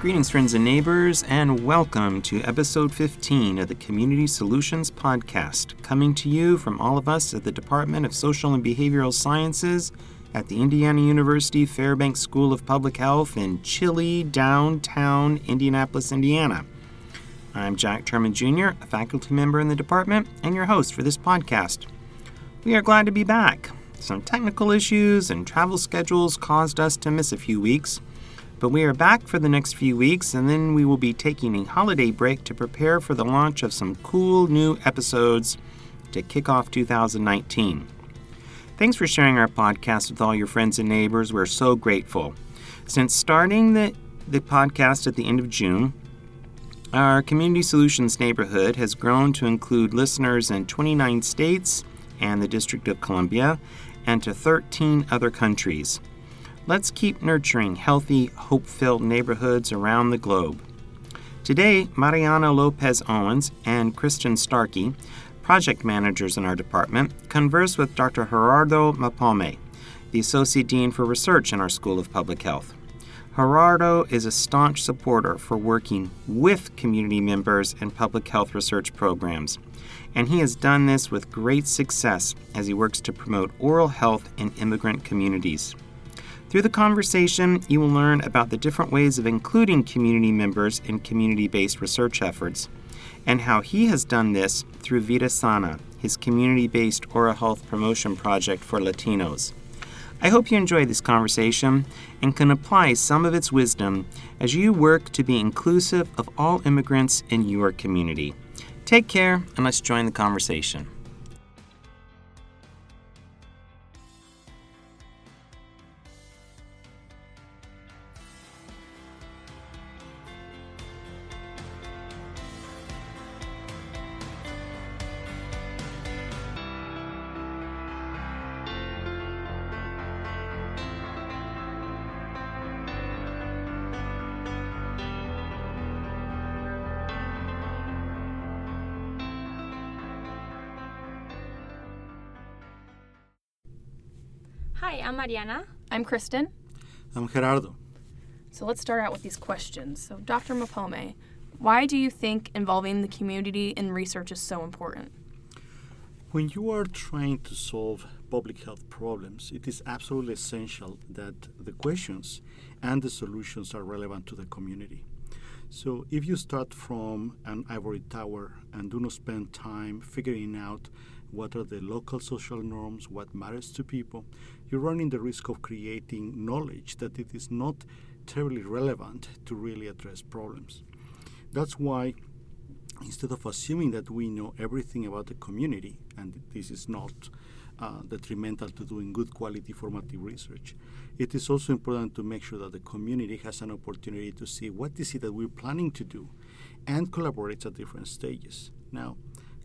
Greetings, friends and neighbors, and welcome to episode 15 of the Community Solutions Podcast, coming to you from all of us at the Department of Social and Behavioral Sciences at the Indiana University Fairbanks School of Public Health in chilly downtown Indianapolis, Indiana. I'm Jack Turman Jr., a faculty member in the department, and your host for this podcast. We are glad to be back. Some technical issues and travel schedules caused us to miss a few weeks. But we are back for the next few weeks, and then we will be taking a holiday break to prepare for the launch of some cool new episodes to kick off 2019. Thanks for sharing our podcast with all your friends and neighbors. We're so grateful. Since starting the, the podcast at the end of June, our Community Solutions neighborhood has grown to include listeners in 29 states and the District of Columbia, and to 13 other countries. Let's keep nurturing healthy, hope filled neighborhoods around the globe. Today, Mariana Lopez Owens and Kristen Starkey, project managers in our department, converse with Dr. Gerardo Maupomé, the Associate Dean for Research in our School of Public Health. Gerardo is a staunch supporter for working with community members in public health research programs, and he has done this with great success as he works to promote oral health in immigrant communities. Through the conversation, you will learn about the different ways of including community members in community based research efforts, and how he has done this through Vida Sana, his community based oral health promotion project for Latinos. I hope you enjoy this conversation and can apply some of its wisdom as you work to be inclusive of all immigrants in your community. Take care and let's join the conversation. Hi, I'm Mariana. I'm Kristen. I'm Gerardo. So let's start out with these questions. So, Dr. Maupomé, why do you think involving the community in research is so important? When you are trying to solve public health problems, it is absolutely essential that the questions and the solutions are relevant to the community. So, if you start from an ivory tower and do not spend time figuring out what are the local social norms, what matters to people, you're running the risk of creating knowledge that it is not terribly relevant to really address problems. That's why instead of assuming that we know everything about the community, and this is not uh, detrimental to doing good quality formative research, it is also important to make sure that the community has an opportunity to see what is it that we're planning to do and collaborates at different stages. Now,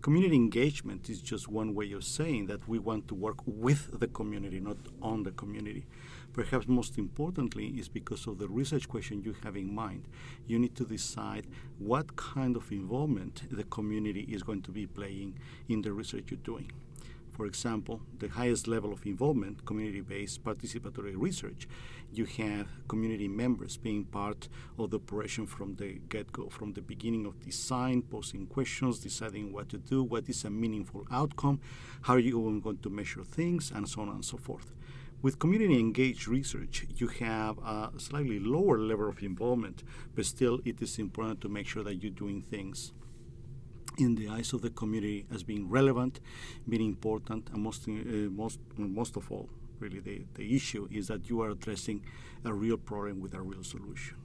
community engagement is just one way of saying that we want to work with the community, not on the community. Perhaps most importantly is because of the research question you have in mind. You need to decide what kind of involvement the community is going to be playing in the research you're doing. For example, the highest level of involvement, community based participatory research, you have community members being part of the operation from the get go, from the beginning of design, posing questions, deciding what to do, what is a meaningful outcome, how are you going to measure things, and so on and so forth. With community engaged research, you have a slightly lower level of involvement, but still it is important to make sure that you're doing things in the eyes of the community as being relevant, being important, and most, uh, most, most of all, really the, the issue is that you are addressing a real problem with a real solution.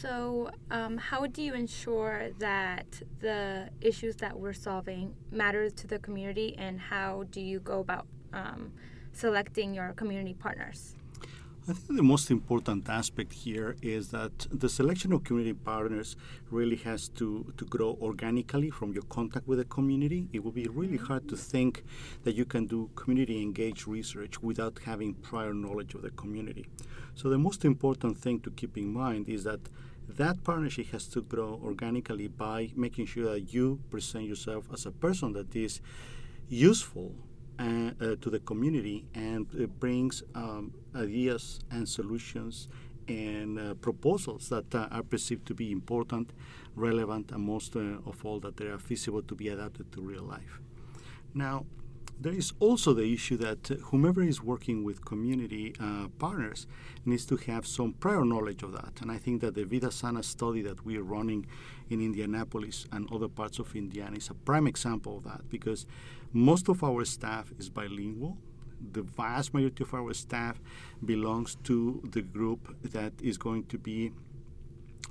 So, um, how do you ensure that the issues that we're solving matter to the community, and how do you go about um, selecting your community partners? I think the most important aspect here is that the selection of community partners really has to, to grow organically from your contact with the community. It would be really hard to think that you can do community engaged research without having prior knowledge of the community. So, the most important thing to keep in mind is that that partnership has to grow organically by making sure that you present yourself as a person that is useful to the community and brings um, ideas and solutions and uh, proposals that uh, are perceived to be important, relevant, and most uh, of all that they are feasible to be adapted to real life. Now, there is also the issue that uh, whomever is working with community uh, partners needs to have some prior knowledge of that. And I think that the Vida Sana study that we're running in Indianapolis and other parts of Indiana is a prime example of that because most of our staff is bilingual. The vast majority of our staff belongs to the group that is going to be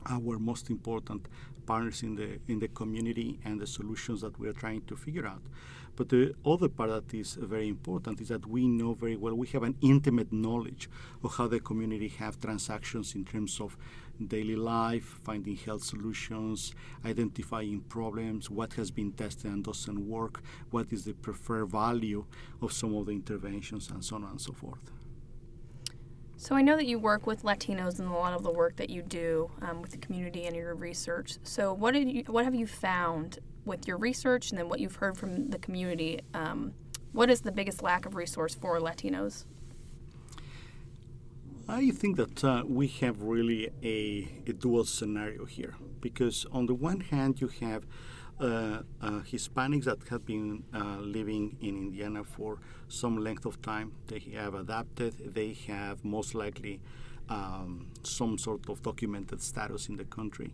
our most important partners in the in the community and the solutions that we are trying to figure out. But the other part that is very important is that we know very well, we have an intimate knowledge of how the community have transactions in terms of daily life, finding health solutions, identifying problems, what has been tested and doesn't work, what is the preferred value of some of the interventions, and so on and so forth. So I know that you work with Latinos in a lot of the work that you do um, with the community and your research. So what did you, what have you found with your research and then what you've heard from the community, um, what is the biggest lack of resource for Latinos? I think that uh, we have really a, a, dual scenario here because, on the one hand, you have uh, uh, Hispanics that have been uh, living in Indiana for some length of time. They have adapted, they have most likely um, some sort of documented status in the country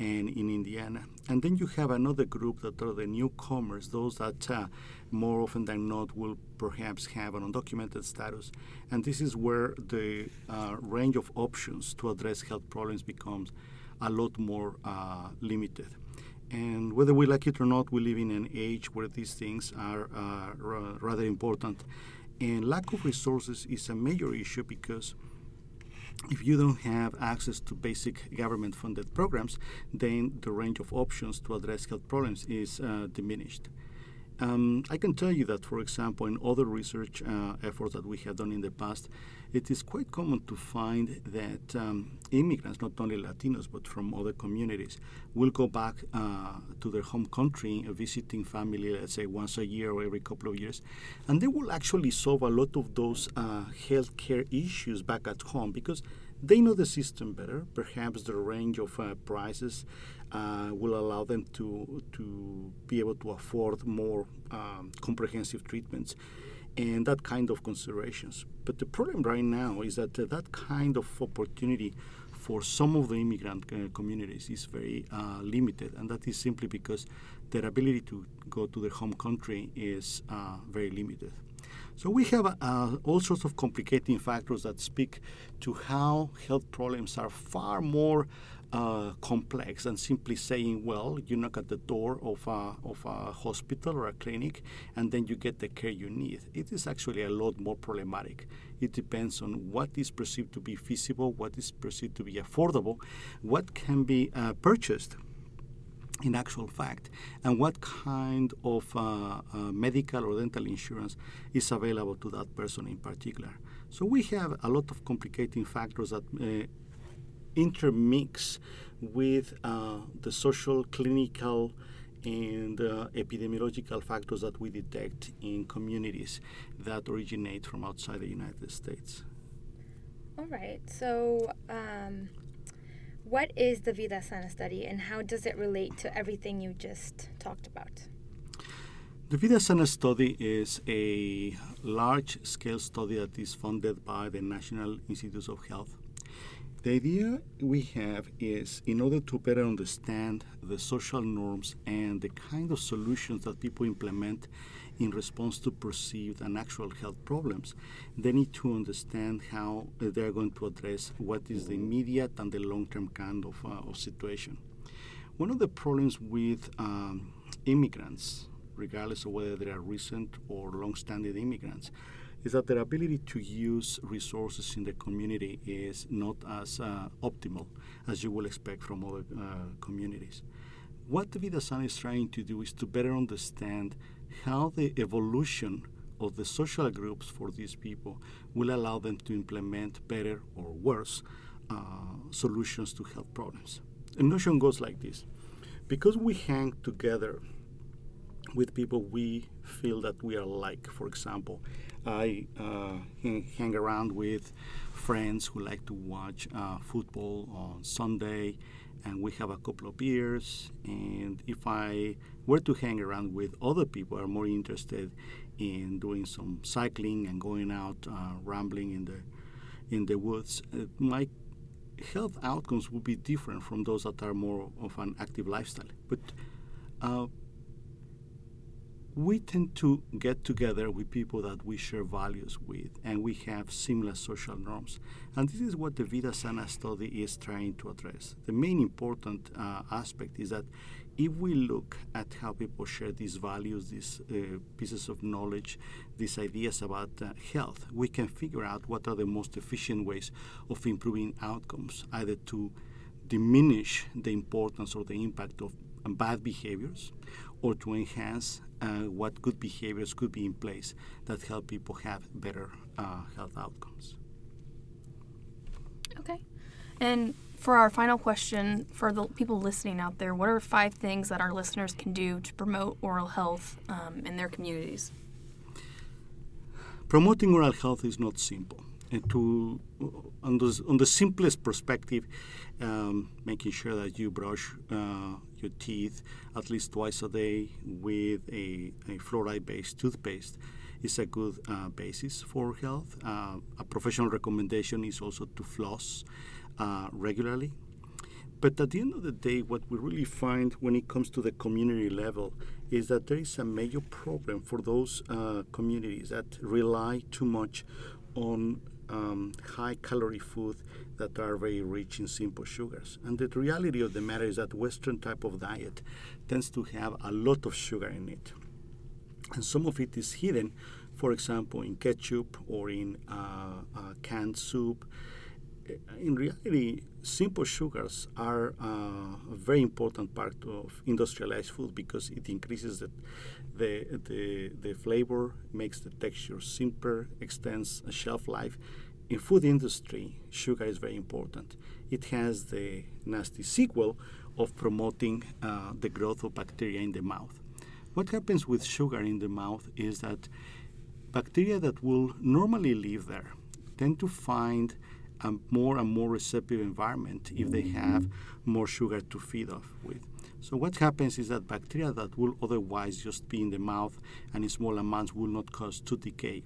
and in Indiana. And then you have another group that are the newcomers, those that uh, more often than not will perhaps have an undocumented status. And this is where the uh, range of options to address health problems becomes a lot more uh, limited. And whether we like it or not, we live in an age where these things are uh, rather important. And lack of resources is a major issue because if you don't have access to basic government funded programs, then the range of options to address health problems is uh, diminished. Um, I can tell you that, for example, in other research uh, efforts that we have done in the past, it is quite common to find that um, immigrants, not only Latinos but from other communities, will go back uh, to their home country, uh, visiting family, let's say once a year or every couple of years, and they will actually solve a lot of those uh, healthcare issues back at home because they know the system better. Perhaps the range of uh, prices uh, will allow them to to be able to afford more um, comprehensive treatments and that kind of considerations. But the problem right now is that uh, that kind of opportunity for some of the immigrant uh, communities is very uh, limited, and that is simply because their ability to go to their home country is uh, very limited. So we have uh, all sorts of complicating factors that speak to how health problems are far more uh, complex than simply saying, well, you knock at the door of a, of a hospital or a clinic and then you get the care you need. It is actually a lot more problematic. It depends on what is perceived to be feasible, what is perceived to be affordable, what can be uh, purchased in actual fact, and what kind of uh, uh, medical or dental insurance is available to that person in particular. So we have a lot of complicating factors that uh, intermix with uh, the social, clinical, and uh, epidemiological factors that we detect in communities that originate from outside the United States. All right. So, um, what is the Vida Sana study and how does it relate to everything you just talked about? The Vida Sana study is a large scale study that is funded by the National Institutes of Health the idea we have is in order to better understand the social norms and the kind of solutions that people implement in response to perceived and actual health problems, they need to understand how they're going to address what is the immediate and the long term kind of, uh, of situation. One of the problems with um, immigrants, regardless of whether they are recent or long standing immigrants, is that their ability to use resources in the community is not as uh, optimal as you will expect from other uh, communities. What the Vida Sana is trying to do is to better understand how the evolution of the social groups for these people will allow them to implement better or worse uh, solutions to health problems. The notion goes like this because we hang together with people we feel that we are like, for example, I uh, hang around with friends who like to watch uh, football on Sunday, and we have a couple of beers. And if I were to hang around with other people who are more interested in doing some cycling and going out uh, rambling in the in the woods, uh, my health outcomes would be different from those that are more of an active lifestyle. But uh, we tend to get together with people that we share values with and we have similar social norms. And this is what the Vida Sana study is trying to address. The main important uh, aspect is that if we look at how people share these values, these uh, pieces of knowledge, these ideas about uh, health, we can figure out what are the most efficient ways of improving outcomes, either to diminish the importance or the impact of bad behaviors or to enhance uh, what good behaviors could be in place that help people have better uh, health outcomes. Okay. And for our final question, for the people listening out there, what are five things that our listeners can do to promote oral health um, in their communities? Promoting oral health is not simple. And to on the, on the simplest perspective, um, making sure that you brush uh, your teeth at least twice a day with a, a fluoride-based toothpaste is a good uh, basis for health. Uh, a professional recommendation is also to floss uh, regularly. But at the end of the day, what we really find when it comes to the community level is that there is a major problem for those uh, communities that rely too much on um, high calorie food that are very rich in simple sugars. And the reality of the matter is that Western type of diet tends to have a lot of sugar in it. And some of it is hidden, for example, in ketchup or in uh, uh, canned soup. In reality, simple sugars are uh, a very important part of industrialized food because it increases the, the, the, the flavor, makes the texture simpler, extends shelf life, in food industry, sugar is very important. It has the nasty sequel of promoting uh, the growth of bacteria in the mouth. What happens with sugar in the mouth is that bacteria that will normally live there tend to find a more and more receptive environment if they have more sugar to feed off with. So what happens is that bacteria that will otherwise just be in the mouth and in small amounts will not cause tooth decay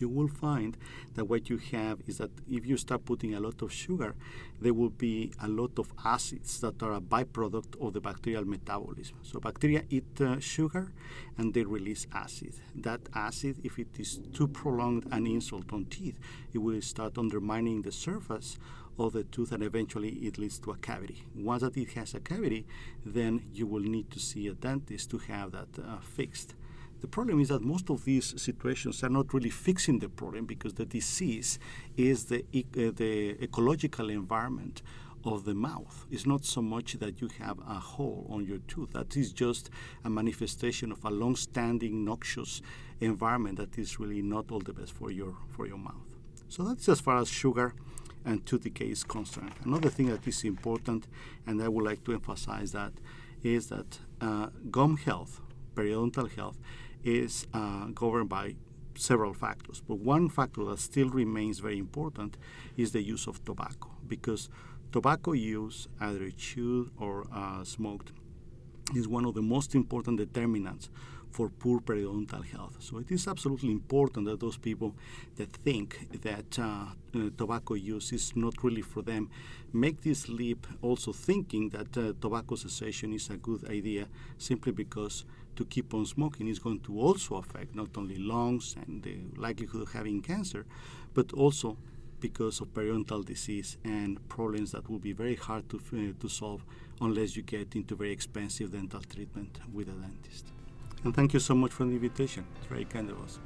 you will find that what you have is that if you start putting a lot of sugar, there will be a lot of acids that are a byproduct of the bacterial metabolism. So bacteria eat uh, sugar and they release acid. That acid, if it is too prolonged an insult on teeth, it will start undermining the surface of the tooth and eventually it leads to a cavity. Once that it has a cavity, then you will need to see a dentist to have that uh, fixed. The problem is that most of these situations are not really fixing the problem because the disease is the, uh, the ecological environment of the mouth. It's not so much that you have a hole on your tooth. That is just a manifestation of a long-standing noxious environment that is really not all the best for your for your mouth. So that's as far as sugar and tooth decay is concerned. Another thing that is important, and I would like to emphasize that, is that uh, gum health, periodontal health, is uh, governed by several factors. But one factor that still remains very important is the use of tobacco, because tobacco use, either chewed or uh, smoked, is one of the most important determinants for poor periodontal health. So it is absolutely important that those people that think that uh, uh, tobacco use is not really for them make this leap also thinking that uh, tobacco cessation is a good idea simply because to keep on smoking is going to also affect not only lungs and the likelihood of having cancer, but also because of periodontal disease and problems that will be very hard to, uh, to solve unless you get into very expensive dental treatment with a dentist. And thank you so much for the invitation. It's very kind of us.